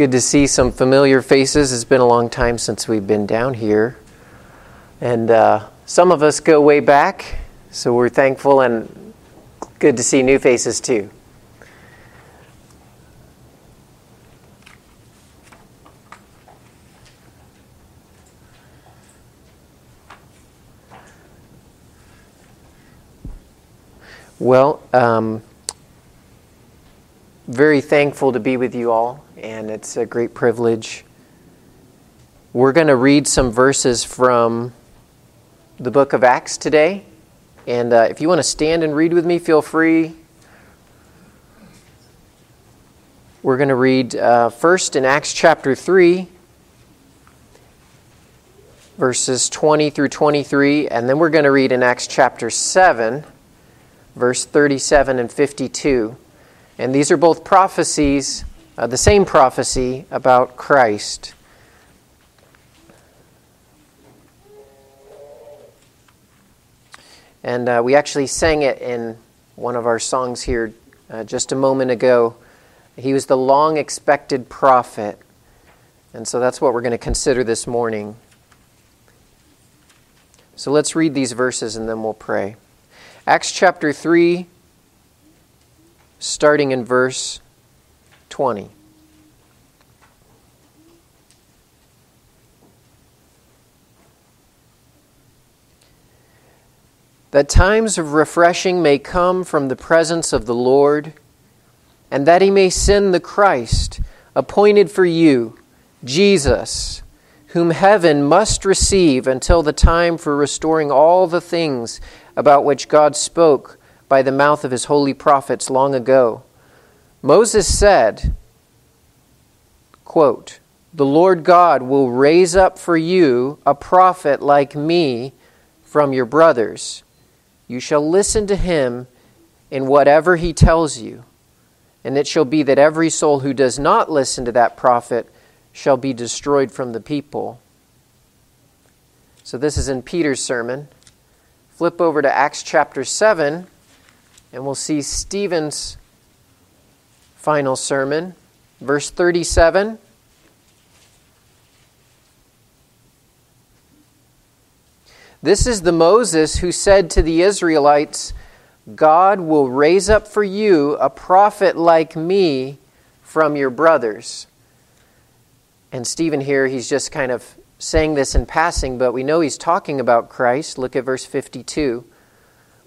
good to see some familiar faces. It's been a long time since we've been down here. And uh, some of us go way back, so we're thankful and good to see new faces too. Well, um, very thankful to be with you all, and it's a great privilege. We're going to read some verses from the book of Acts today. And uh, if you want to stand and read with me, feel free. We're going to read uh, first in Acts chapter 3, verses 20 through 23, and then we're going to read in Acts chapter 7 verse 37 and 52. And these are both prophecies, uh, the same prophecy about Christ. And uh, we actually sang it in one of our songs here uh, just a moment ago. He was the long expected prophet. And so that's what we're going to consider this morning. So let's read these verses and then we'll pray. Acts chapter 3, starting in verse 20. That times of refreshing may come from the presence of the Lord, and that he may send the Christ, appointed for you, Jesus, whom heaven must receive until the time for restoring all the things about which God spoke by the mouth of his holy prophets long ago. Moses said, quote, The Lord God will raise up for you a prophet like me from your brothers. You shall listen to him in whatever he tells you. And it shall be that every soul who does not listen to that prophet shall be destroyed from the people. So, this is in Peter's sermon flip over to Acts chapter 7, and we'll see Stephen's final sermon, verse 37. This is the Moses who said to the Israelites, God will raise up for you a prophet like me from your brothers. And Stephen here, he's just kind of saying this in passing, but we know he's talking about Christ. Look at verse 52.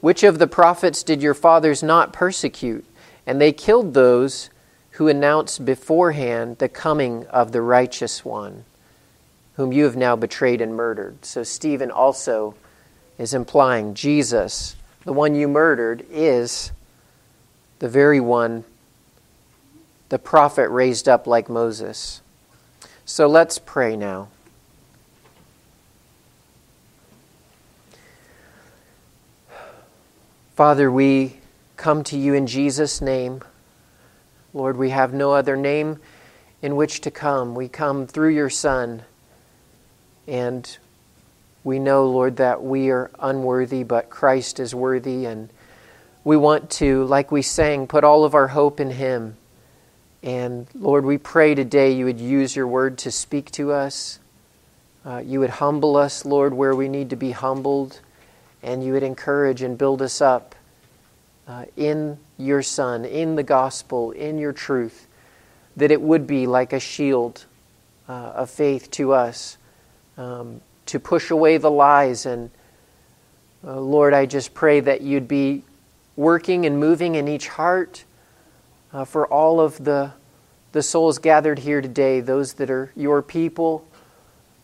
Which of the prophets did your fathers not persecute? And they killed those who announced beforehand the coming of the righteous one, whom you have now betrayed and murdered. So Stephen also is implying Jesus, the one you murdered, is the very one the prophet raised up like Moses. So let's pray now. Father, we come to you in Jesus' name. Lord, we have no other name in which to come. We come through your Son. And we know, Lord, that we are unworthy, but Christ is worthy. And we want to, like we sang, put all of our hope in Him. And Lord, we pray today you would use your word to speak to us. Uh, you would humble us, Lord, where we need to be humbled and you would encourage and build us up uh, in your Son, in the gospel, in your truth, that it would be like a shield uh, of faith to us um, to push away the lies. And uh, Lord, I just pray that you'd be working and moving in each heart uh, for all of the, the souls gathered here today, those that are your people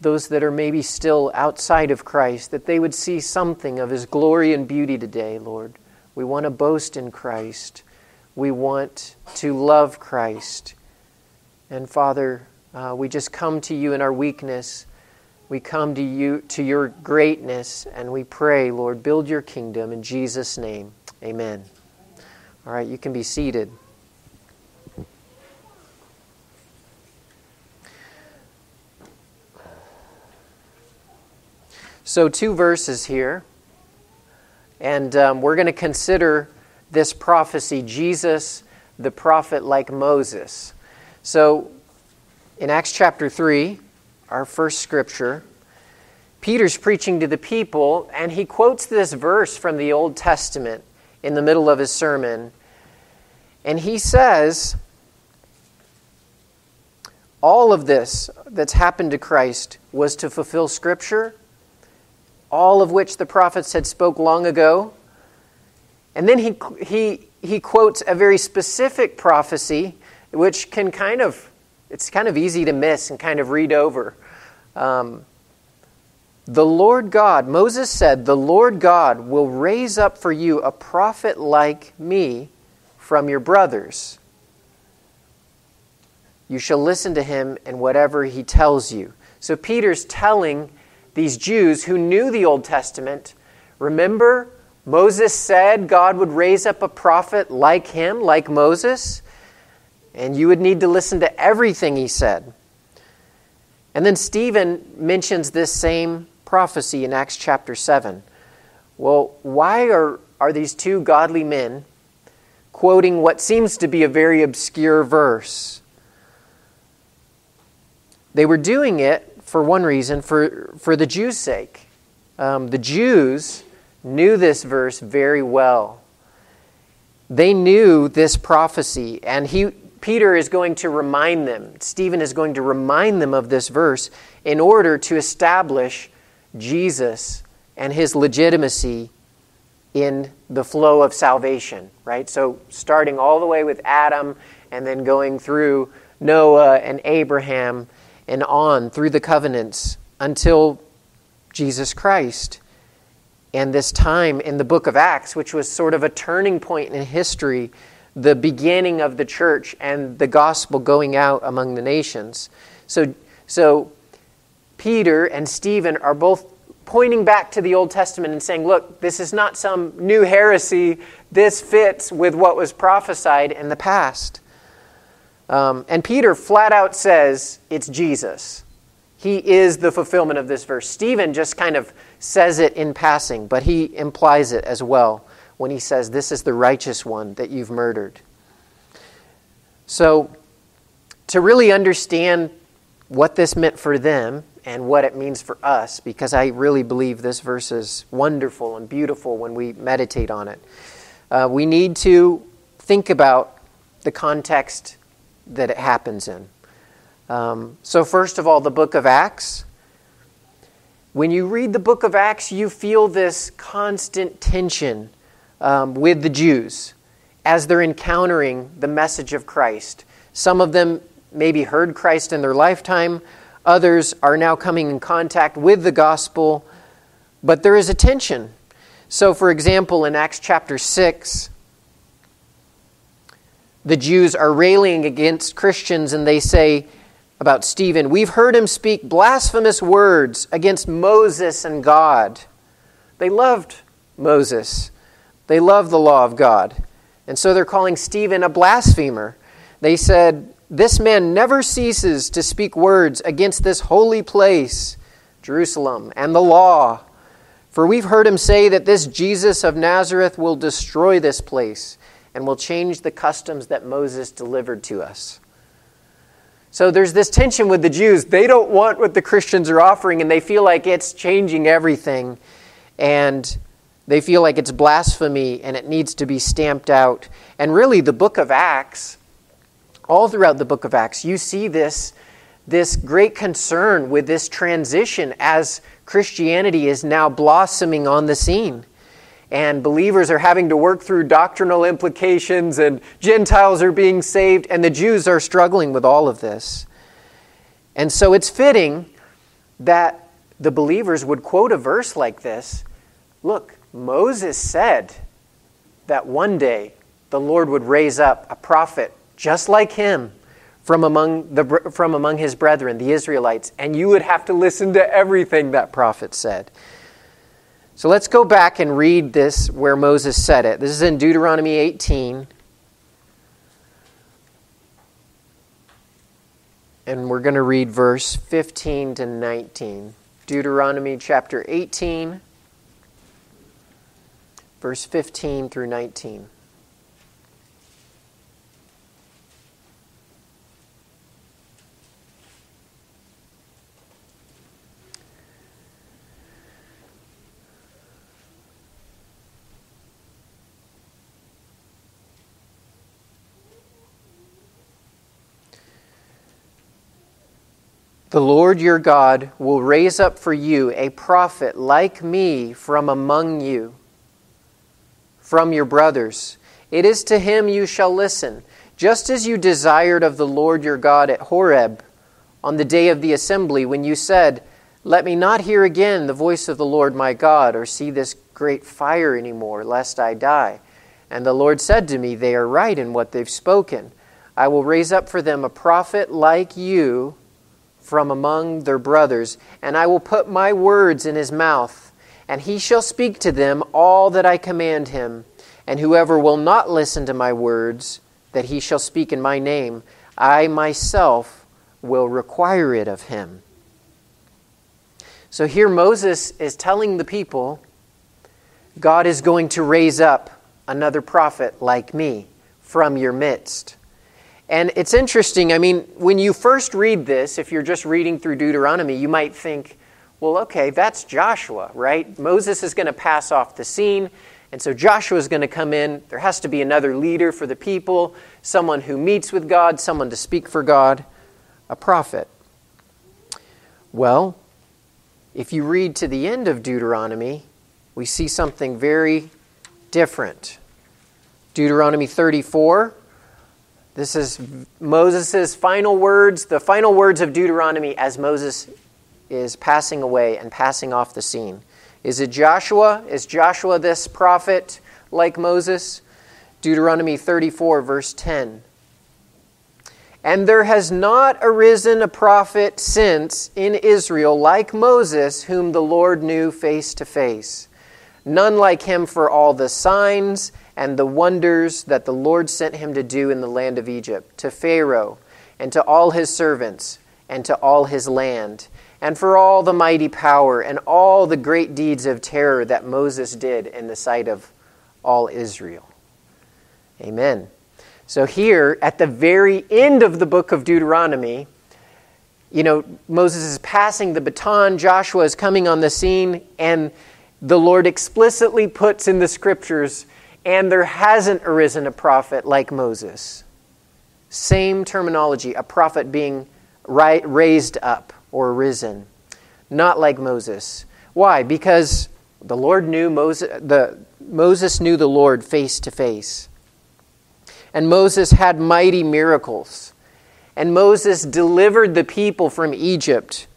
those that are maybe still outside of Christ, that they would see something of His glory and beauty today, Lord. We want to boast in Christ. We want to love Christ. And Father, uh, we just come to you in our weakness. We come to you to your greatness, and we pray, Lord, build your kingdom in Jesus' name. Amen. All right, you can be seated. So, two verses here. And um, we're going to consider this prophecy Jesus, the prophet like Moses. So, in Acts chapter 3, our first scripture, Peter's preaching to the people, and he quotes this verse from the Old Testament in the middle of his sermon. And he says, All of this that's happened to Christ was to fulfill Scripture, all of which the prophets had spoke long ago. And then he, he, he quotes a very specific prophecy, which can kind of, it's kind of easy to miss and kind of read over. Um, the Lord God, Moses said, the Lord God will raise up for you a prophet like me from your brothers. You shall listen to him and whatever he tells you. So Peter's telling these Jews who knew the Old Testament, remember, Moses said God would raise up a prophet like him, like Moses, and you would need to listen to everything he said. And then Stephen mentions this same prophecy in Acts chapter 7. Well, why are, are these two godly men quoting what seems to be a very obscure verse? They were doing it for one reason, for, for the Jews' sake. Um, the Jews knew this verse very well. They knew this prophecy, and he, Peter is going to remind them, Stephen is going to remind them of this verse in order to establish Jesus and his legitimacy in the flow of salvation, right? So, starting all the way with Adam and then going through Noah and Abraham and on through the covenants until Jesus Christ. And this time in the book of Acts, which was sort of a turning point in history, the beginning of the church and the gospel going out among the nations. So, so Peter and Stephen are both pointing back to the Old Testament and saying, look, this is not some new heresy. This fits with what was prophesied in the past. Um, and Peter flat out says it's Jesus. He is the fulfillment of this verse. Stephen just kind of says it in passing, but he implies it as well when he says, This is the righteous one that you've murdered. So, to really understand what this meant for them and what it means for us, because I really believe this verse is wonderful and beautiful when we meditate on it. Uh, we need to think about the context that it happens in. Um, so, first of all, the book of Acts. When you read the book of Acts, you feel this constant tension um, with the Jews as they're encountering the message of Christ. Some of them maybe heard Christ in their lifetime, Others are now coming in contact with the gospel, but there is a tension. So, for example, in Acts chapter 6, the Jews are railing against Christians and they say about Stephen, We've heard him speak blasphemous words against Moses and God. They loved Moses, they loved the law of God. And so they're calling Stephen a blasphemer. They said, this man never ceases to speak words against this holy place, Jerusalem, and the law. For we've heard him say that this Jesus of Nazareth will destroy this place and will change the customs that Moses delivered to us. So there's this tension with the Jews. They don't want what the Christians are offering, and they feel like it's changing everything. And they feel like it's blasphemy and it needs to be stamped out. And really, the book of Acts all throughout the book of Acts, you see this, this great concern with this transition as Christianity is now blossoming on the scene. And believers are having to work through doctrinal implications, and Gentiles are being saved, and the Jews are struggling with all of this. And so it's fitting that the believers would quote a verse like this Look, Moses said that one day the Lord would raise up a prophet just like him from among, the, from among his brethren, the Israelites, and you would have to listen to everything that prophet said. So let's go back and read this where Moses said it. This is in Deuteronomy 18. And we're going to read verse 15 to 19. Deuteronomy chapter 18, verse 15 through 19. The Lord your God will raise up for you a prophet like me from among you, from your brothers. It is to him you shall listen, just as you desired of the Lord your God at Horeb on the day of the assembly, when you said, Let me not hear again the voice of the Lord my God, or see this great fire any more, lest I die. And the Lord said to me, They are right in what they've spoken. I will raise up for them a prophet like you from among their brothers, and I will put my words in his mouth, and he shall speak to them all that I command him. And whoever will not listen to my words, that he shall speak in my name, I myself will require it of him. So here Moses is telling the people God is going to raise up another prophet like me from your midst. And it's interesting. I mean, when you first read this, if you're just reading through Deuteronomy, you might think, well, okay, that's Joshua, right? Moses is going to pass off the scene. And so Joshua is going to come in. There has to be another leader for the people, someone who meets with God, someone to speak for God, a prophet. Well, if you read to the end of Deuteronomy, we see something very different. Deuteronomy 34 this is Moses' final words, the final words of Deuteronomy as Moses is passing away and passing off the scene. Is it Joshua? Is Joshua this prophet like Moses? Deuteronomy 34, verse 10. And there has not arisen a prophet since in Israel like Moses, whom the Lord knew face to face. None like him for all the signs and the wonders that the Lord sent him to do in the land of Egypt, to Pharaoh, and to all his servants, and to all his land, and for all the mighty power and all the great deeds of terror that Moses did in the sight of all Israel. Amen. So, here at the very end of the book of Deuteronomy, you know, Moses is passing the baton, Joshua is coming on the scene, and the Lord explicitly puts in the scriptures and there hasn't arisen a prophet like Moses. Same terminology, a prophet being raised up or risen, not like Moses. Why? Because the Lord knew Moses, the, Moses knew the Lord face to face. And Moses had mighty miracles. And Moses delivered the people from Egypt.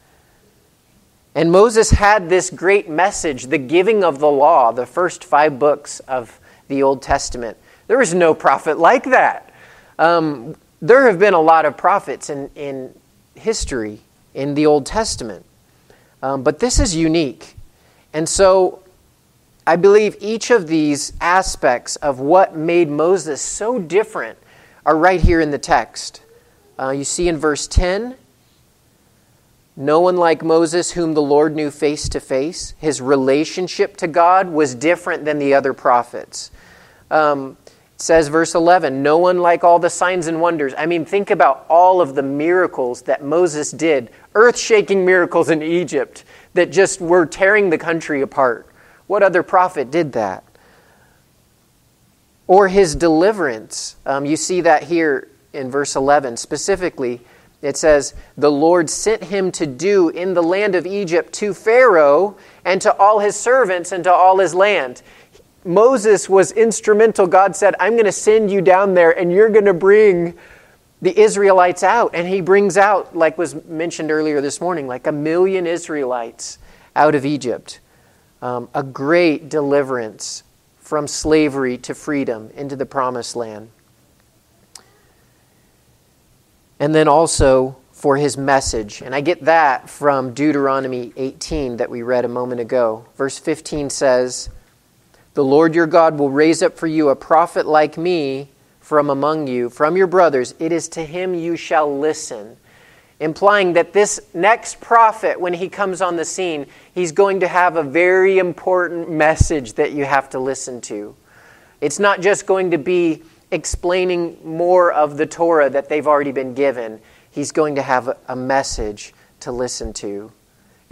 And Moses had this great message, the giving of the law, the first five books of the Old Testament. There is no prophet like that. Um, there have been a lot of prophets in, in history in the Old Testament, um, but this is unique. And so I believe each of these aspects of what made Moses so different are right here in the text. Uh, you see in verse 10 no one like Moses, whom the Lord knew face to face. His relationship to God was different than the other prophets. Um, says, verse 11, no one like all the signs and wonders. I mean, think about all of the miracles that Moses did, earth shaking miracles in Egypt that just were tearing the country apart. What other prophet did that? Or his deliverance. Um, you see that here in verse 11 specifically it says, The Lord sent him to do in the land of Egypt to Pharaoh and to all his servants and to all his land. Moses was instrumental. God said, I'm going to send you down there and you're going to bring the Israelites out. And he brings out, like was mentioned earlier this morning, like a million Israelites out of Egypt. Um, a great deliverance from slavery to freedom into the promised land and then also for his message. And I get that from Deuteronomy 18 that we read a moment ago. Verse 15 says, The Lord your God will raise up for you a prophet like me from among you, from your brothers. It is to him you shall listen. Implying that this next prophet, when he comes on the scene, he's going to have a very important message that you have to listen to. It's not just going to be explaining more of the Torah that they've already been given. He's going to have a message to listen to.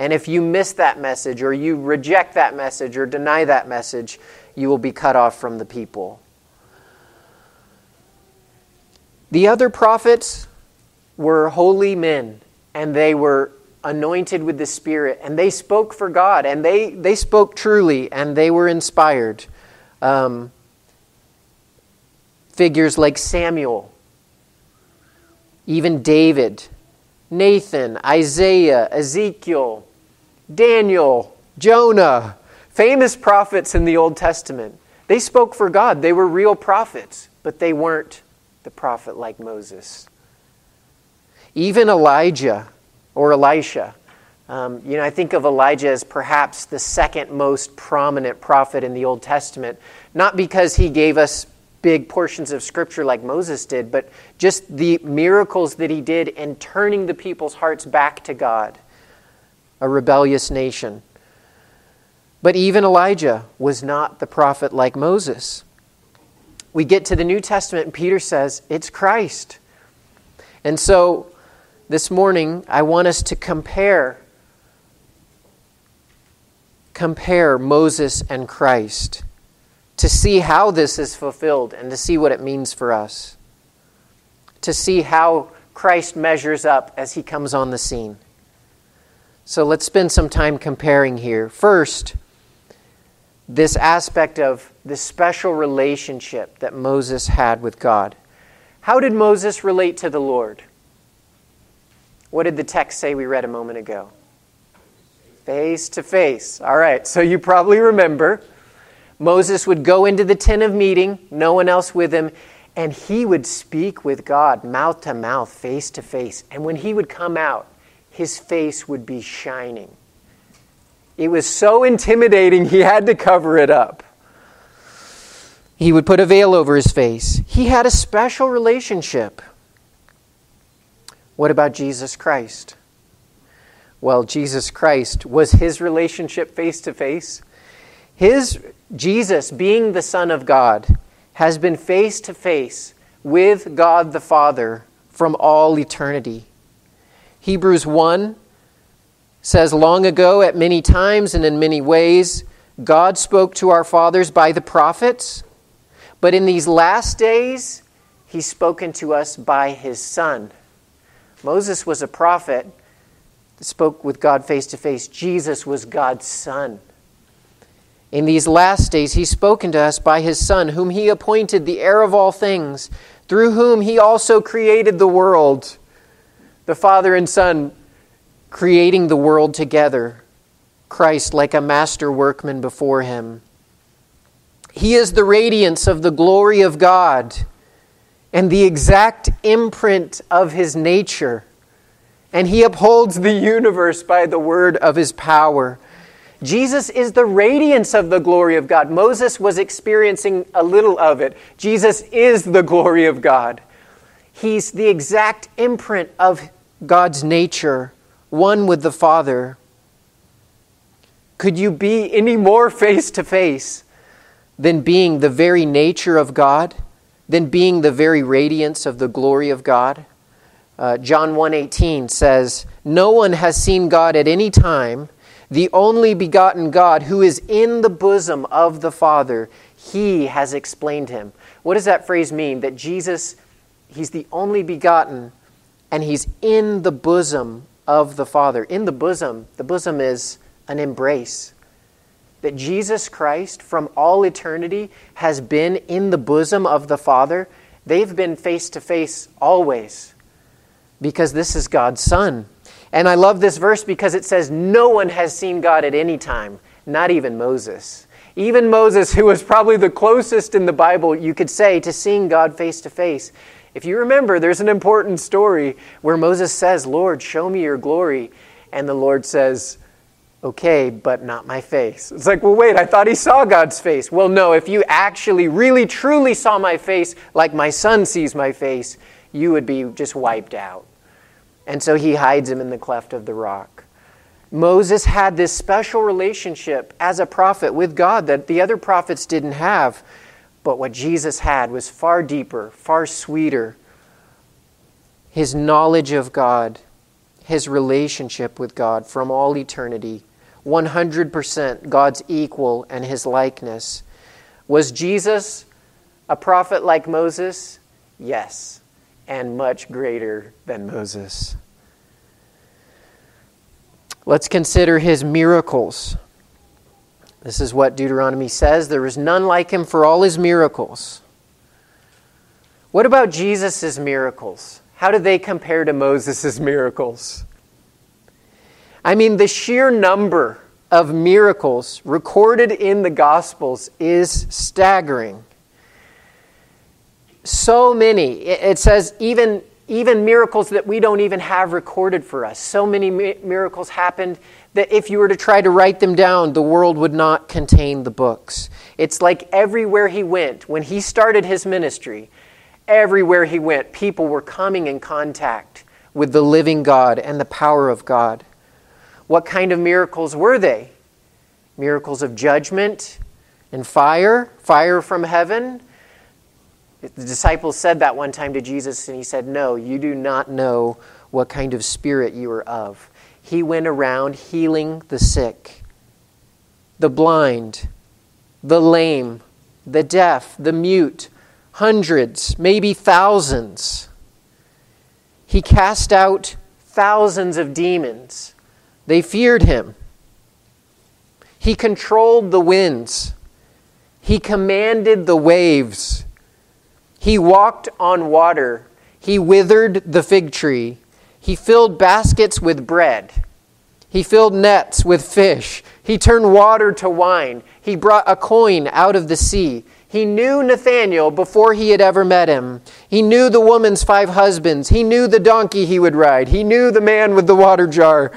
And if you miss that message, or you reject that message, or deny that message, you will be cut off from the people. The other prophets were holy men and they were anointed with the Spirit, and they spoke for God, and they, they spoke truly, and they were inspired. Um, figures like Samuel, even David, Nathan, Isaiah, Ezekiel, Daniel, Jonah, famous prophets in the Old Testament. They spoke for God. They were real prophets, but they weren't the prophet like Moses. Even Elijah or Elisha. Um, you know, I think of Elijah as perhaps the second most prominent prophet in the Old Testament, not because he gave us big portions of scripture like Moses did, but just the miracles that he did in turning the people's hearts back to God, a rebellious nation. But even Elijah was not the prophet like Moses. We get to the New Testament, and Peter says, It's Christ. And so this morning, I want us to compare compare Moses and Christ to see how this is fulfilled and to see what it means for us. To see how Christ measures up as he comes on the scene. So let's spend some time comparing here. First, this aspect of the special relationship that Moses had with God. How did Moses relate to the Lord? What did the text say we read a moment ago? Face to face. All right, so you probably remember Moses would go into the tent of meeting, no one else with him, and he would speak with God mouth to mouth, face to face. And when he would come out, his face would be shining. It was so intimidating, he had to cover it up. He would put a veil over his face. He had a special relationship. What about Jesus Christ? Well, Jesus Christ was his relationship face to face. His Jesus, being the Son of God, has been face to face with God the Father from all eternity. Hebrews 1 says, Long ago, at many times and in many ways, God spoke to our fathers by the prophets, but in these last days, He's spoken to us by His Son. Moses was a prophet spoke with God face to face. Jesus was God's Son. In these last days, he's spoken to us by his Son, whom he appointed the heir of all things, through whom he also created the world. The Father and Son creating the world together, Christ like a master workman before him. He is the radiance of the glory of God and the exact imprint of his nature, and he upholds the universe by the word of his power. Jesus is the radiance of the glory of God. Moses was experiencing a little of it. Jesus is the glory of God. He's the exact imprint of God's nature, one with the Father. Could you be any more face to face than being the very nature of God, than being the very radiance of the glory of God? Uh, John 1:18 says, "No one has seen God at any time." the only begotten God who is in the bosom of the Father, he has explained him. What does that phrase mean? That Jesus, he's the only begotten and he's in the bosom of the Father. In the bosom, the bosom is an embrace. That Jesus Christ, from all eternity, has been in the bosom of the Father. They've been face to face always because this is God's Son. And I love this verse because it says, No one has seen God at any time, not even Moses. Even Moses, who was probably the closest in the Bible, you could say, to seeing God face to face. If you remember, there's an important story where Moses says, Lord, show me your glory. And the Lord says, Okay, but not my face. It's like, well, wait, I thought he saw God's face. Well, no, if you actually, really, truly saw my face like my son sees my face, you would be just wiped out. And so he hides him in the cleft of the rock. Moses had this special relationship as a prophet with God that the other prophets didn't have. But what Jesus had was far deeper, far sweeter. His knowledge of God, his relationship with God from all eternity, 100% God's equal and his likeness. Was Jesus a prophet like Moses? Yes and much greater than Moses. Let's consider his miracles. This is what Deuteronomy says there is none like him for all his miracles. What about Jesus' miracles? How do they compare to Moses' miracles? I mean, the sheer number of miracles recorded in the Gospels is staggering. So many. It says even, even miracles that we don't even have recorded for us. So many miracles happened that if you were to try to write them down, the world would not contain the books. It's like everywhere he went, when he started his ministry, everywhere he went, people were coming in contact with the living God and the power of God. What kind of miracles were they? Miracles of judgment and fire, fire from heaven. The disciples said that one time to Jesus, and he said, No, you do not know what kind of spirit you are of. He went around healing the sick, the blind, the lame, the deaf, the mute, hundreds, maybe thousands. He cast out thousands of demons. They feared him. He controlled the winds. He commanded the waves. He walked on water. He withered the fig tree. He filled baskets with bread. He filled nets with fish. He turned water to wine. He brought a coin out of the sea. He knew Nathanael before he had ever met him. He knew the woman's five husbands. He knew the donkey he would ride. He knew the man with the water jar.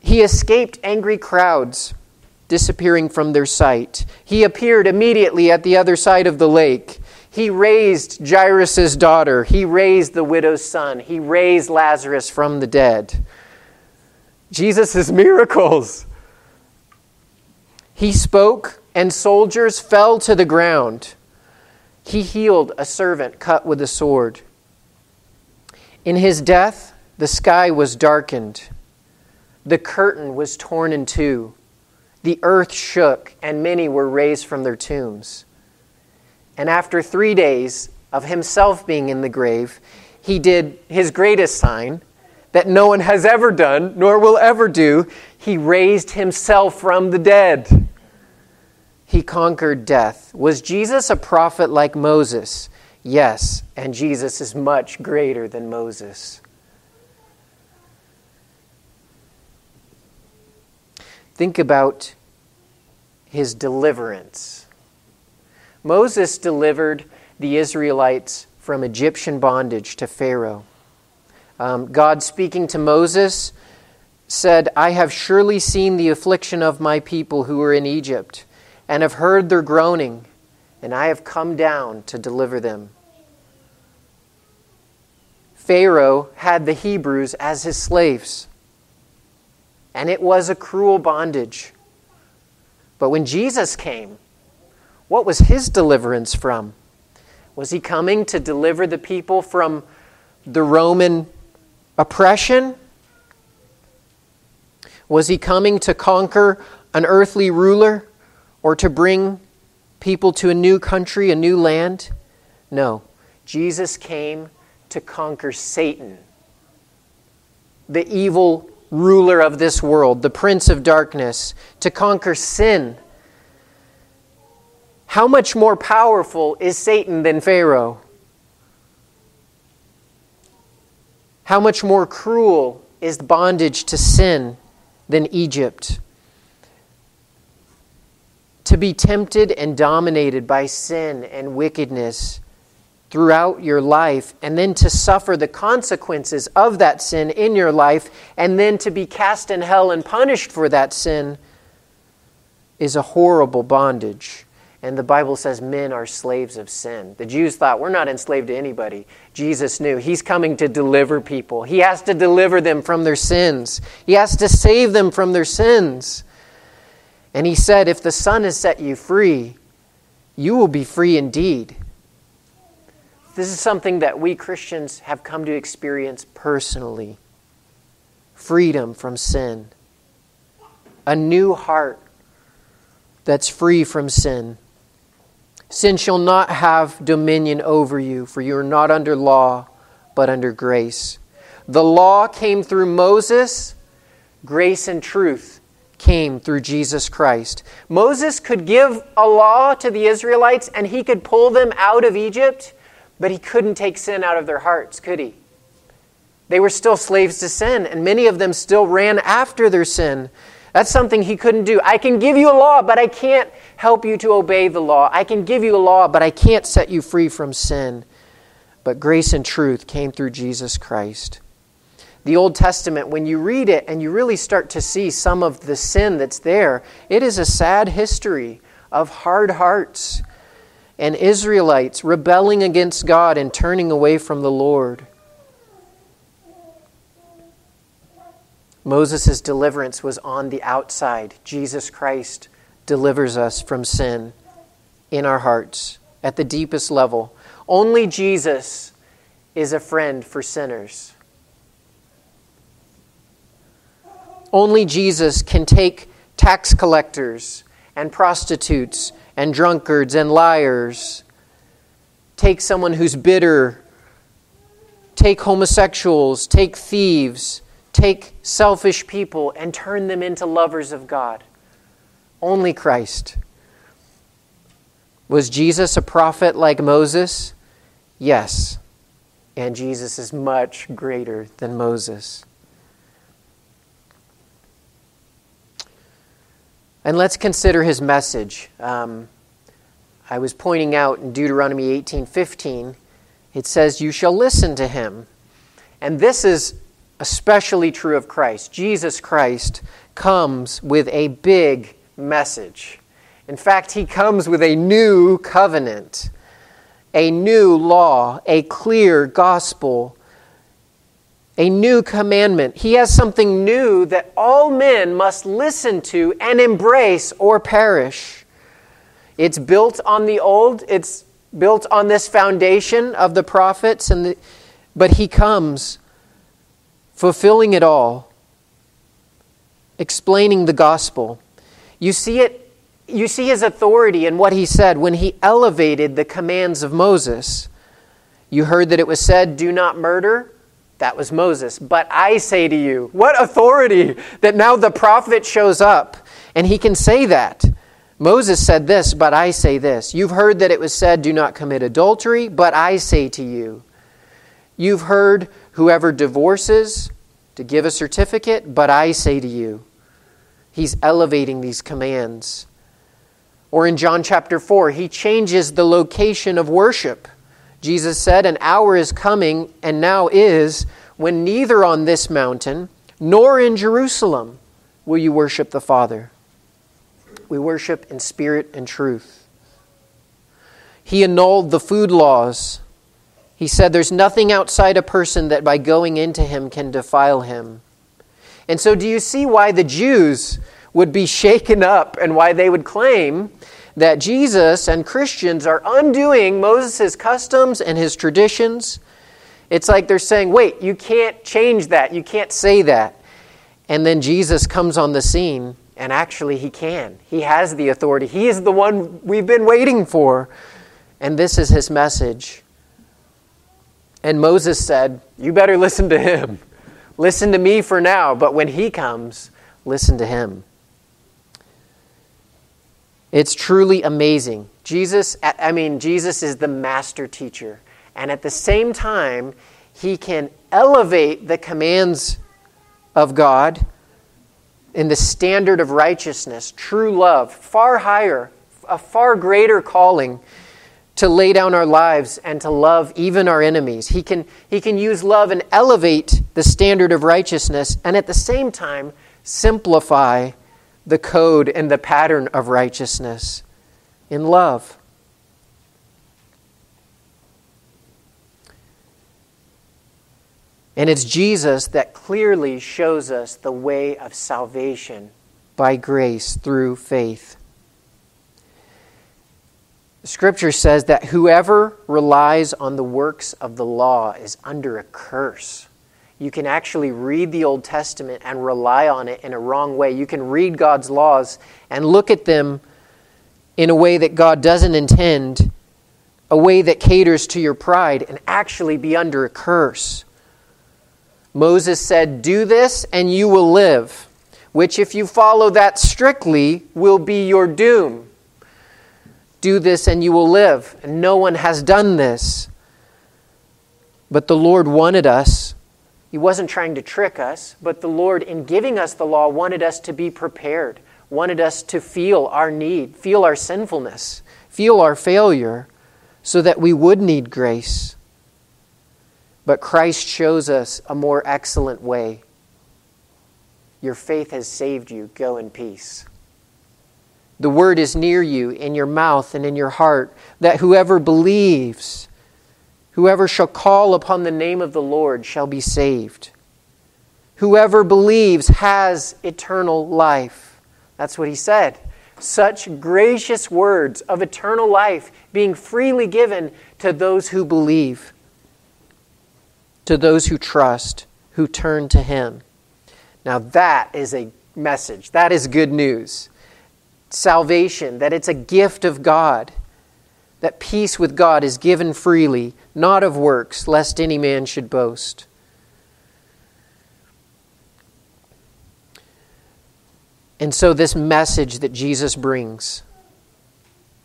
He escaped angry crowds, disappearing from their sight. He appeared immediately at the other side of the lake. He raised Jairus' daughter. He raised the widow's son. He raised Lazarus from the dead. Jesus' miracles. He spoke and soldiers fell to the ground. He healed a servant cut with a sword. In his death, the sky was darkened. The curtain was torn in two. The earth shook, and many were raised from their tombs. And after three days of himself being in the grave, he did his greatest sign that no one has ever done, nor will ever do. He raised himself from the dead he conquered death. Was Jesus a prophet like Moses? Yes, and Jesus is much greater than Moses. Think about his deliverance. Moses delivered the Israelites from Egyptian bondage to Pharaoh. Um, God speaking to Moses said, I have surely seen the affliction of my people who are in Egypt and have heard their groaning, and I have come down to deliver them. Pharaoh had the Hebrews as his slaves, and it was a cruel bondage. But when Jesus came, what was his deliverance from? Was he coming to deliver the people from the Roman oppression? Was he coming to conquer an earthly ruler? or to bring people to a new country, a new land. No, Jesus came to conquer Satan, the evil ruler of this world, the prince of darkness, to conquer sin. How much more powerful is Satan than Pharaoh? How much more cruel is bondage to sin than Egypt? to be tempted and dominated by sin and wickedness throughout your life, and then to suffer the consequences of that sin in your life, and then to be cast in hell and punished for that sin is a horrible bondage. And the Bible says men are slaves of sin. The Jews thought we're not enslaved to anybody. Jesus knew He's coming to deliver people. He has to deliver them from their sins, He has to save them from their sins. And he said, If the Son has set you free, you will be free indeed. This is something that we Christians have come to experience personally freedom from sin, a new heart that's free from sin. Sin shall not have dominion over you, for you are not under law, but under grace. The law came through Moses, grace and truth came through Jesus Christ. Moses could give a law to the Israelites and he could pull them out of Egypt, but he couldn't take sin out of their hearts, could he? They were still slaves to sin, and many of them still ran after their sin. That's something he couldn't do. I can give you a law, but I can't help you to obey the law. I can give you a law, but I can't set you free from sin. But grace and truth came through Jesus Christ. The Old Testament, when you read it and you really start to see some of the sin that's there, it is a sad history of hard hearts and Israelites rebelling against God and turning away from the Lord. Moses' deliverance was on the outside. Jesus Christ delivers us from sin in our hearts at the deepest level. Only Jesus is a friend for sinners. Only Jesus can take tax collectors and prostitutes and drunkards and liars, take someone who's bitter, take homosexuals, take thieves take selfish people and turn them into lovers of God. Only Christ. Was Jesus a prophet like Moses? Yes. And Jesus is much greater than Moses. And let's consider his message. Um, I was pointing out in Deuteronomy 18:15, it says, "You shall listen to him." And this is especially true of Christ. Jesus Christ comes with a big message. In fact, he comes with a new covenant, a new law, a clear gospel, a new commandment. He has something new that all men must listen to and embrace or perish. It's built on the old, it's built on this foundation of the prophets and the, but he comes fulfilling it all, explaining the gospel. You see it you see his authority in what he said when he elevated the commands of Moses. You heard that it was said, Do not murder. That was Moses. But I say to you, what authority that now the prophet shows up and he can say that. Moses said this, but I say this. You've heard that it was said, Do not commit adultery, but I say to you. You've heard whoever divorces to give a certificate, but I say to you. He's elevating these commands. Or in John chapter 4, he changes the location of worship. Jesus said, An hour is coming, and now is, when neither on this mountain nor in Jerusalem will you worship the Father. We worship in spirit and truth. He annulled the food laws he said, There's nothing outside a person that by going into him can defile him. And so, do you see why the Jews would be shaken up and why they would claim that Jesus and Christians are undoing Moses' customs and his traditions? It's like they're saying, Wait, you can't change that. You can't say that. And then Jesus comes on the scene, and actually, he can. He has the authority. He is the one we've been waiting for. And this is his message. And Moses said, You better listen to him. Listen to me for now, but when he comes, listen to him. It's truly amazing. Jesus, I mean, Jesus is the master teacher. And at the same time, he can elevate the commands of God in the standard of righteousness, true love, far higher, a far greater calling to lay down our lives and to love even our enemies. He can, he can use love and elevate the standard of righteousness and at the same time simplify the code and the pattern of righteousness in love. And it's Jesus that clearly shows us the way of salvation by grace through faith. Scripture says that whoever relies on the works of the law is under a curse. You can actually read the Old Testament and rely on it in a wrong way. You can read God's laws and look at them in a way that God doesn't intend, a way that caters to your pride, and actually be under a curse. Moses said, Do this and you will live. which, if you follow that strictly, will be your doom. Do this and you will live. And no one has done this. But the Lord wanted us. He wasn't trying to trick us, but the Lord, in giving us the law, wanted us to be prepared, wanted us to feel our need, feel our sinfulness, feel our failure, so that we would need grace. But Christ shows us a more excellent way. Your faith has saved you. Go in peace. The word is near you, in your mouth and in your heart, that whoever believes, whoever shall call upon the name of the Lord, shall be saved. Whoever believes has eternal life. That's what he said. Such gracious words of eternal life being freely given to those who believe to those who trust, who turn to Him. Now, that is a message. That is good news. Salvation, that it's a gift of God, that peace with God is given freely, not of works, lest any man should boast. And so, this message that Jesus brings,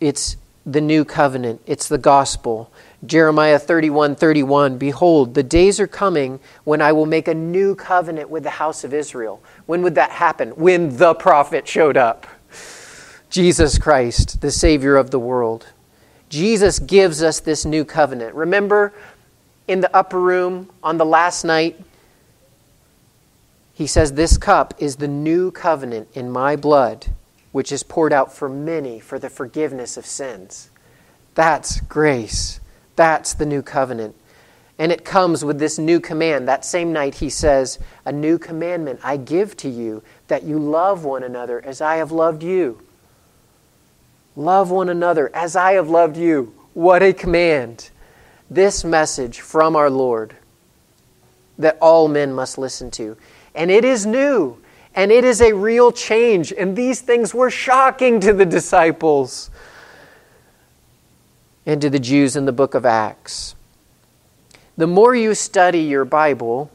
it's the new covenant, it's the gospel. Jeremiah 31 31, Behold, the days are coming when I will make a new covenant with the house of Israel. When would that happen? When the prophet showed up. Jesus Christ, the Savior of the world. Jesus gives us this new covenant. Remember in the upper room on the last night, he says, This cup is the new covenant in my blood, which is poured out for many for the forgiveness of sins. That's grace. That's the new covenant. And it comes with this new command. That same night, he says, A new commandment I give to you, that you love one another as I have loved you. Love one another as I have loved you. What a command. This message from our Lord that all men must listen to. And it is new, and it is a real change. And these things were shocking to the disciples and to the Jews in the book of Acts. The more you study your Bible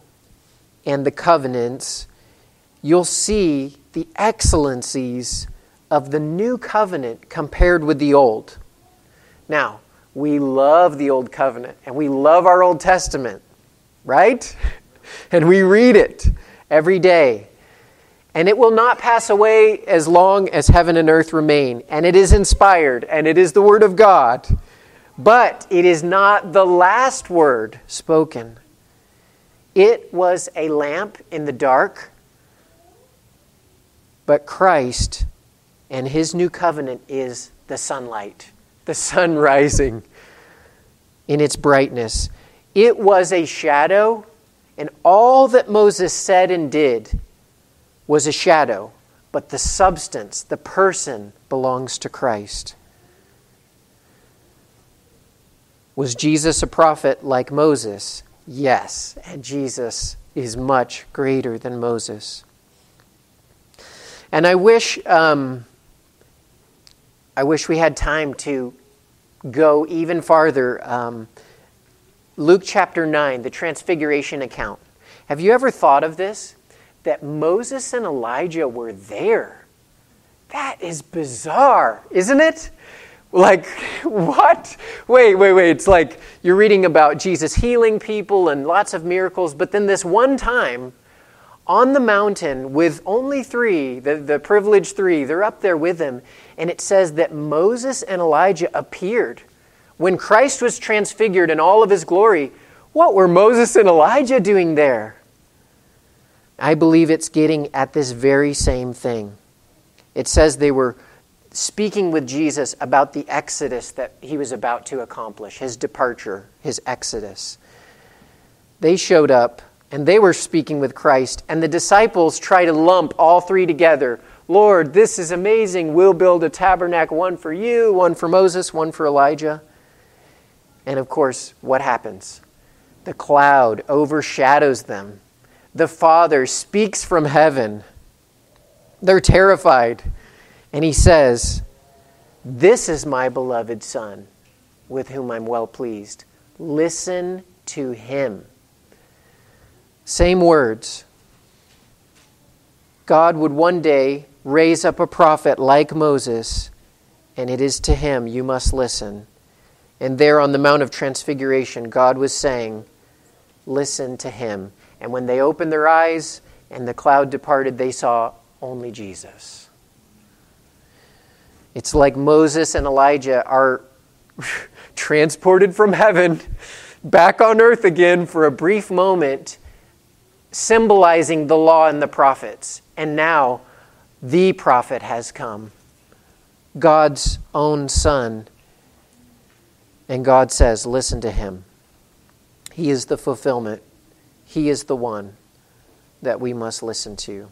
and the covenants, you'll see the excellencies of the new covenant compared with the old. Now, we love the old covenant and we love our Old Testament, right? And we read it every day. And it will not pass away as long as heaven and earth remain. And it is inspired and it is the Word of God. But it is not the last word spoken. It was a lamp in the dark, but Christ and his new covenant is the sunlight, the sun rising in its brightness. It was a shadow, and all that Moses said and did was a shadow, but the substance, the person, belongs to Christ. Was Jesus a prophet like Moses? Yes, and Jesus is much greater than Moses. And I wish, um, I wish we had time to go even farther. Um, Luke chapter 9, the transfiguration account. Have you ever thought of this? That Moses and Elijah were there. That is bizarre, isn't it? Like, what? Wait, wait, wait. It's like you're reading about Jesus healing people and lots of miracles, but then this one time on the mountain with only three, the, the privileged three, they're up there with him, and it says that Moses and Elijah appeared. When Christ was transfigured in all of his glory, what were Moses and Elijah doing there? I believe it's getting at this very same thing. It says they were speaking with Jesus about the exodus that he was about to accomplish, his departure, his exodus. They showed up and they were speaking with Christ, and the disciples try to lump all three together. Lord, this is amazing. We'll build a tabernacle, one for you, one for Moses, one for Elijah. And of course, what happens? The cloud overshadows them. The Father speaks from heaven. They're terrified. And he says, This is my beloved Son, with whom I'm well pleased. Listen to him. Same words. God would one day raise up a prophet like Moses, and it is to him you must listen. And there on the Mount of Transfiguration, God was saying, Listen to him. And when they opened their eyes and the cloud departed, they saw only Jesus. It's like Moses and Elijah are transported from heaven back on earth again for a brief moment, symbolizing the law and the prophets. And now the prophet has come, God's own son. And God says, Listen to him. He is the fulfillment, He is the one that we must listen to.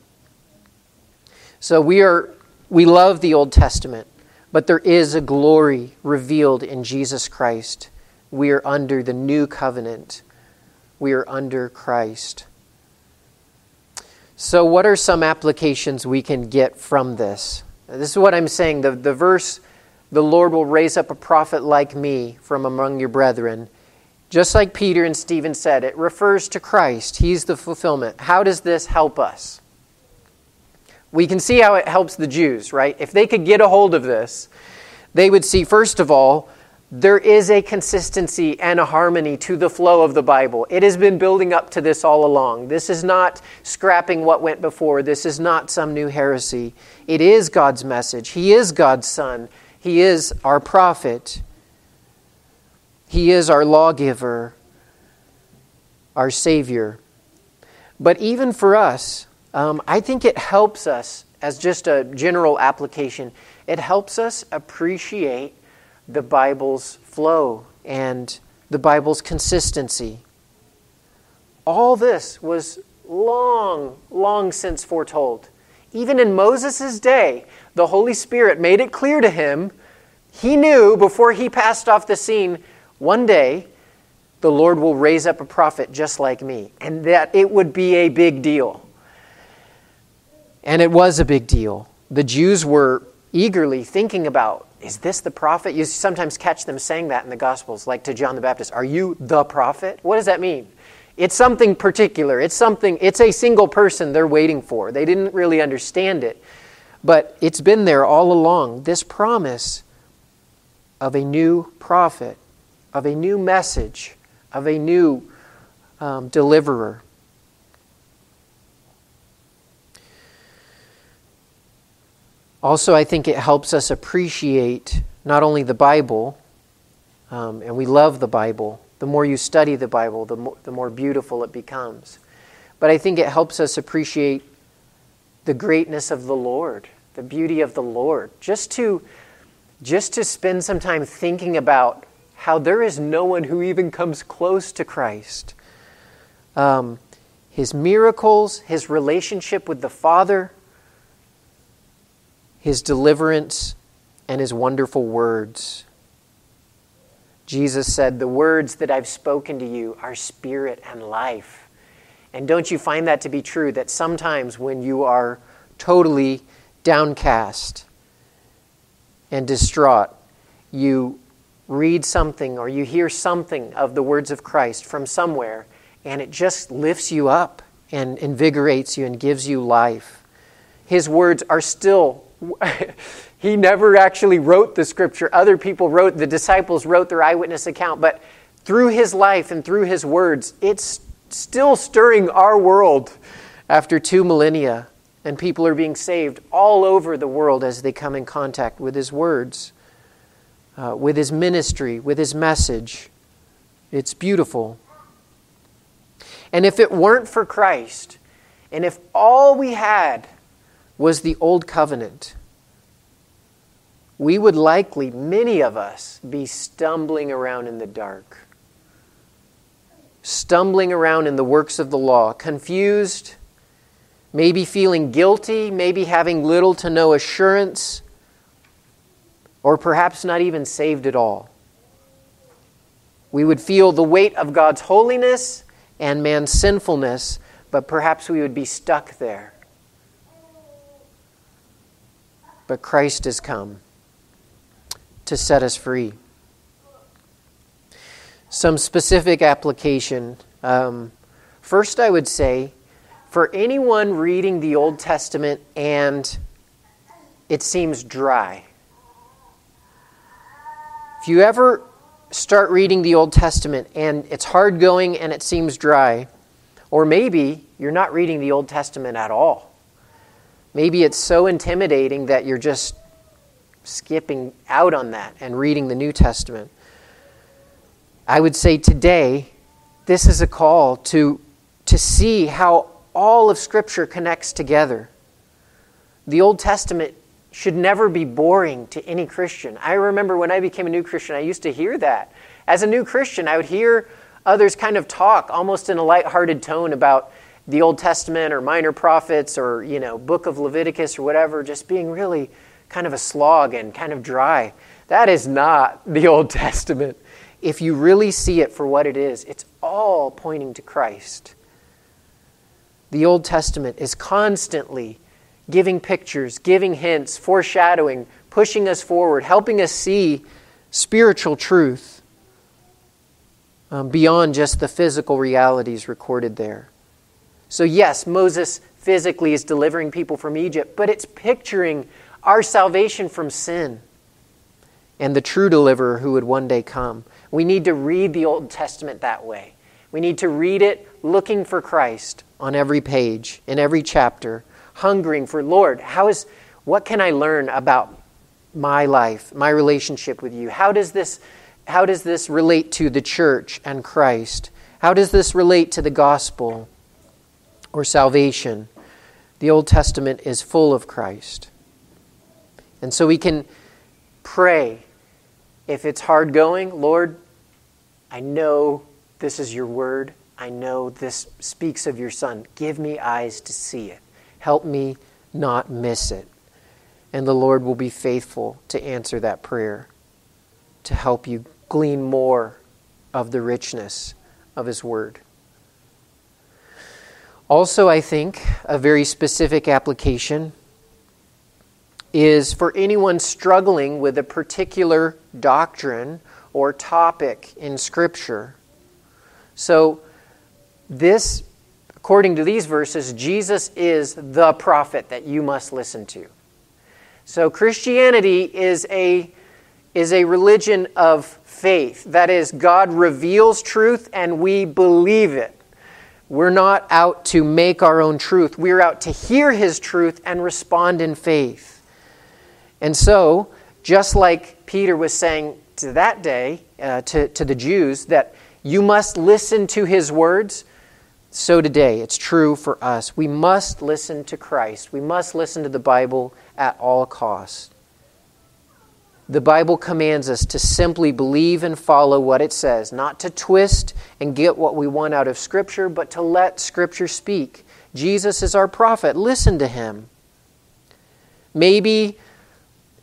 So we are we love the Old Testament, but there is a glory revealed in Jesus Christ. We are under the new covenant. We are under Christ. So, what are some applications we can get from this? This is what I'm saying. The, the verse, the Lord will raise up a prophet like me from among your brethren. Just like Peter and Stephen said, it refers to Christ. He's the fulfillment. How does this help us? We can see how it helps the Jews, right? If they could get a hold of this, they would see, first of all, there is a consistency and a harmony to the flow of the Bible. It has been building up to this all along. This is not scrapping what went before, this is not some new heresy. It is God's message. He is God's Son, He is our prophet, He is our lawgiver, our Savior. But even for us, um, I think it helps us, as just a general application, it helps us appreciate the Bible's flow and the Bible's consistency. All this was long, long since foretold. Even in Moses' day, the Holy Spirit made it clear to him. He knew before he passed off the scene one day the Lord will raise up a prophet just like me, and that it would be a big deal. And it was a big deal. The Jews were eagerly thinking about is this the prophet? You sometimes catch them saying that in the Gospels, like to John the Baptist. Are you the prophet? What does that mean? It's something particular. It's something, it's a single person they're waiting for. They didn't really understand it. But it's been there all along. This promise of a new prophet, of a new message, of a new um, deliverer. Also, I think it helps us appreciate not only the Bible, um, and we love the Bible. The more you study the Bible, the more, the more beautiful it becomes. But I think it helps us appreciate the greatness of the Lord, the beauty of the Lord. Just to, just to spend some time thinking about how there is no one who even comes close to Christ. Um, his miracles, his relationship with the Father, his deliverance, and his wonderful words. Jesus said, The words that I've spoken to you are spirit and life. And don't you find that to be true? That sometimes when you are totally downcast and distraught, you read something or you hear something of the words of Christ from somewhere, and it just lifts you up and invigorates you and gives you life. His words are still he never actually wrote the scripture. Other people wrote, the disciples wrote their eyewitness account, but through his life and through his words, it's still stirring our world after two millennia. And people are being saved all over the world as they come in contact with his words, uh, with his ministry, with his message. It's beautiful. And if it weren't for Christ, and if all we had was the old covenant, we would likely, many of us, be stumbling around in the dark, stumbling around in the works of the law, confused, maybe feeling guilty, maybe having little to no assurance, or perhaps not even saved at all. We would feel the weight of God's holiness and man's sinfulness, but perhaps we would be stuck there. But Christ has come to set us free. Some specific application. Um, first, I would say, For anyone reading the Old Testament and it seems dry, if you ever start reading the Old Testament and it's hard going and it seems dry, or maybe you're not reading the Old Testament at all. Maybe it's so intimidating that you're just skipping out on that and reading the New Testament. I would say today, this is a call to, to see how all of Scripture connects together. The Old Testament should never be boring to any Christian. I remember when I became a new Christian, I used to hear that. As a new Christian, I would hear others kind of talk almost in a light-hearted tone about the Old Testament or minor prophets or, you know, book of Leviticus or whatever, just being really kind of a slog and kind of dry. That is not the Old Testament. If you really see it for what it is, it's all pointing to Christ. The Old Testament is constantly giving pictures, giving hints, foreshadowing, pushing us forward, helping us see spiritual truth um, beyond just the physical realities recorded there. So, yes, Moses physically is delivering people from Egypt, but it's picturing our salvation from sin and the true deliverer who would one day come. We need to read the Old Testament that way. We need to read it looking for Christ on every page, in every chapter, hungering for, Lord, how is, what can I learn about my life, my relationship with you? How does this, how does this relate to the church and Christ? How does this relate to the gospel or salvation? The Old Testament is full of Christ. And so we can pray. If it's hard going, Lord, I know this is your word. I know this speaks of your Son. Give me eyes to see it. Help me not miss it. And the Lord will be faithful to answer that prayer, to help you glean more of the richness of His Word. Also, I think a very specific application is for anyone struggling with a particular doctrine or topic in Scripture. So, this, according to these verses, Jesus is the prophet that you must listen to. So, Christianity is a, is a religion of faith. That is, God reveals truth and we believe it. We're not out to make our own truth. We're out to hear His truth and respond in faith. And so, just like Peter was saying to that day, uh, to, to the Jews, that you must listen to his words, so today it's true for us. We must listen to Christ. We must listen to the Bible at all costs. The Bible commands us to simply believe and follow what it says, not to twist and get what we want out of Scripture, but to let Scripture speak. Jesus is our prophet. Listen to him. Maybe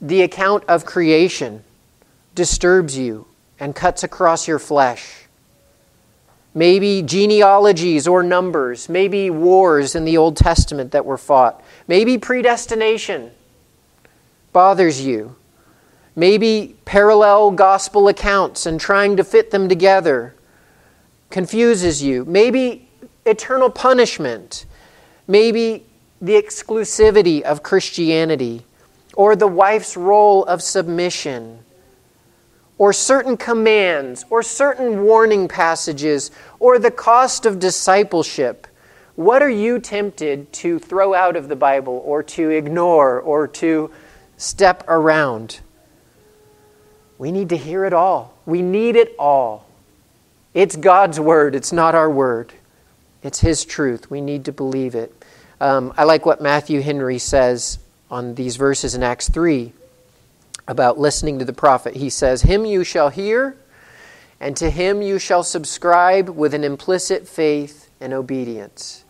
the account of creation disturbs you and cuts across your flesh. Maybe genealogies or numbers, maybe wars in the Old Testament that were fought, maybe predestination bothers you. Maybe parallel gospel accounts and trying to fit them together confuses you. Maybe eternal punishment. Maybe the exclusivity of Christianity or the wife's role of submission, or certain commands, or certain warning passages, or the cost of discipleship, what are you tempted to throw out of the Bible, or to ignore, or to step around? We need to hear it all. We need it all. It's God's word, it's not our word. It's His truth. We need to believe it. Um, I like what Matthew Henry says on these verses in Acts 3 about listening to the prophet. He says, Him you shall hear, and to him you shall subscribe with an implicit faith and obedience.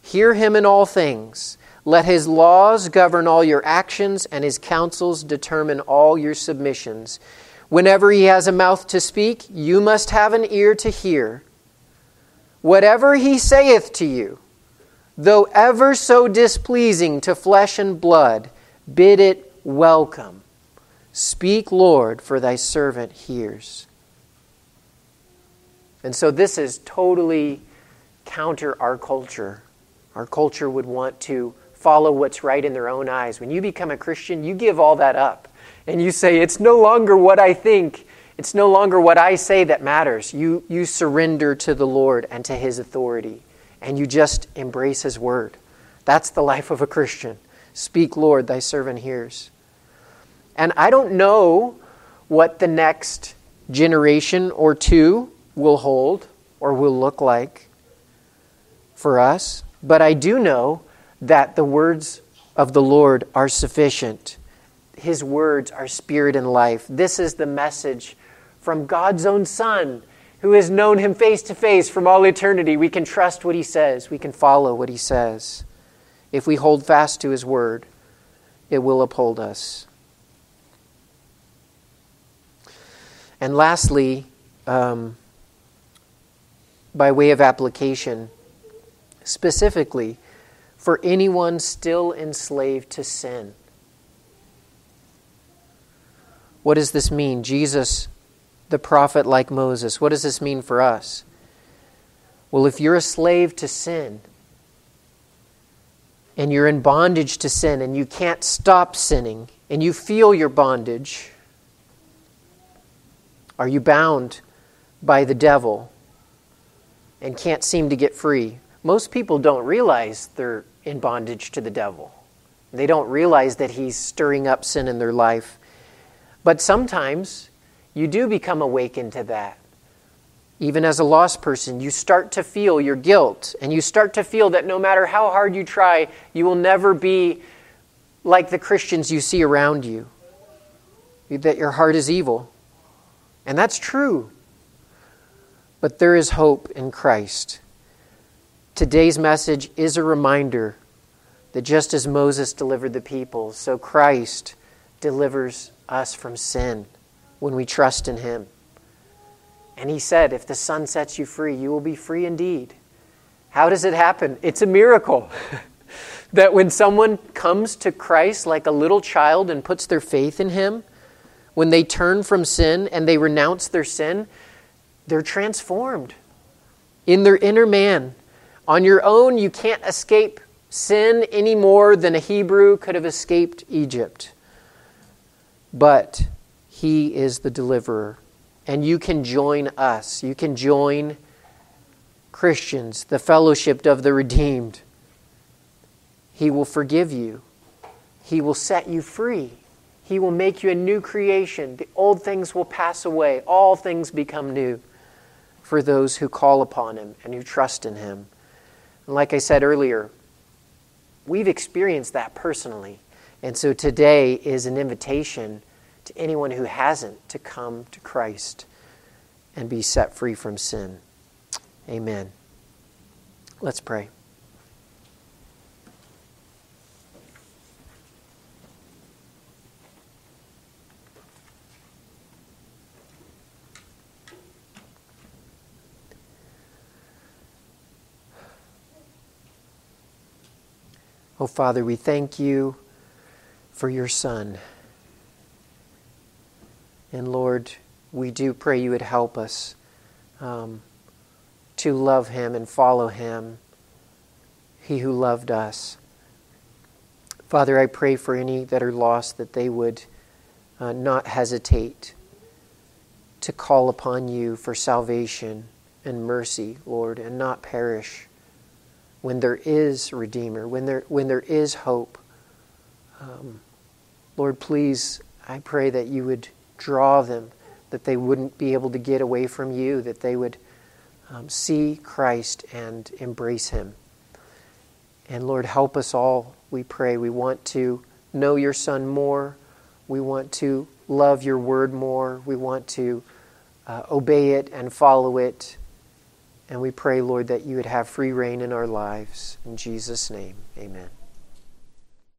Hear him in all things. Let his laws govern all your actions, and his counsels determine all your submissions. Whenever he has a mouth to speak, you must have an ear to hear. Whatever he saith to you, though ever so displeasing to flesh and blood, bid it welcome. Speak, Lord, for thy servant hears. And so this is totally counter our culture. Our culture would want to follow what's right in their own eyes. When you become a Christian, you give all that up. And you say, It's no longer what I think, it's no longer what I say that matters. You, you surrender to the Lord and to His authority, and you just embrace His word. That's the life of a Christian. Speak, Lord, thy servant hears. And I don't know what the next generation or two will hold or will look like for us, but I do know that the words of the Lord are sufficient. His words are spirit and life. This is the message from God's own Son, who has known him face to face from all eternity. We can trust what he says, we can follow what he says. If we hold fast to his word, it will uphold us. And lastly, um, by way of application, specifically for anyone still enslaved to sin. What does this mean? Jesus, the prophet like Moses, what does this mean for us? Well, if you're a slave to sin, and you're in bondage to sin, and you can't stop sinning, and you feel your bondage, are you bound by the devil and can't seem to get free? Most people don't realize they're in bondage to the devil. They don't realize that he's stirring up sin in their life. But sometimes you do become awakened to that. Even as a lost person, you start to feel your guilt, and you start to feel that no matter how hard you try, you will never be like the Christians you see around you, that your heart is evil. And that's true. But there is hope in Christ. Today's message is a reminder that just as Moses delivered the people, so Christ delivers us from sin when we trust in Him. And He said, If the Son sets you free, you will be free indeed. How does it happen? It's a miracle. that when someone comes to Christ like a little child and puts their faith in Him, when they turn from sin and they renounce their sin, they're transformed in their inner man. On your own, you can't escape sin any more than a Hebrew could have escaped Egypt. But He is the deliverer. And you can join us. You can join Christians, the fellowship of the redeemed. He will forgive you, He will set you free. He will make you a new creation. The old things will pass away. All things become new for those who call upon Him and who trust in Him. And like I said earlier, we've experienced that personally. And so today is an invitation to anyone who hasn't to come to Christ and be set free from sin. Amen. Let's pray. Oh, Father, we thank you for your Son. And Lord, we do pray you would help us um, to love him and follow him, he who loved us. Father, I pray for any that are lost that they would uh, not hesitate to call upon you for salvation and mercy, Lord, and not perish when there is Redeemer, when there, when there is hope. Um, Lord, please, I pray that you would draw them, that they wouldn't be able to get away from you, that they would um, see Christ and embrace him. And Lord, help us all, we pray. We want to know your Son more. We want to love your word more. We want to uh, obey it and follow it. And we pray, Lord, that you would have free reign in our lives. In Jesus' name, amen.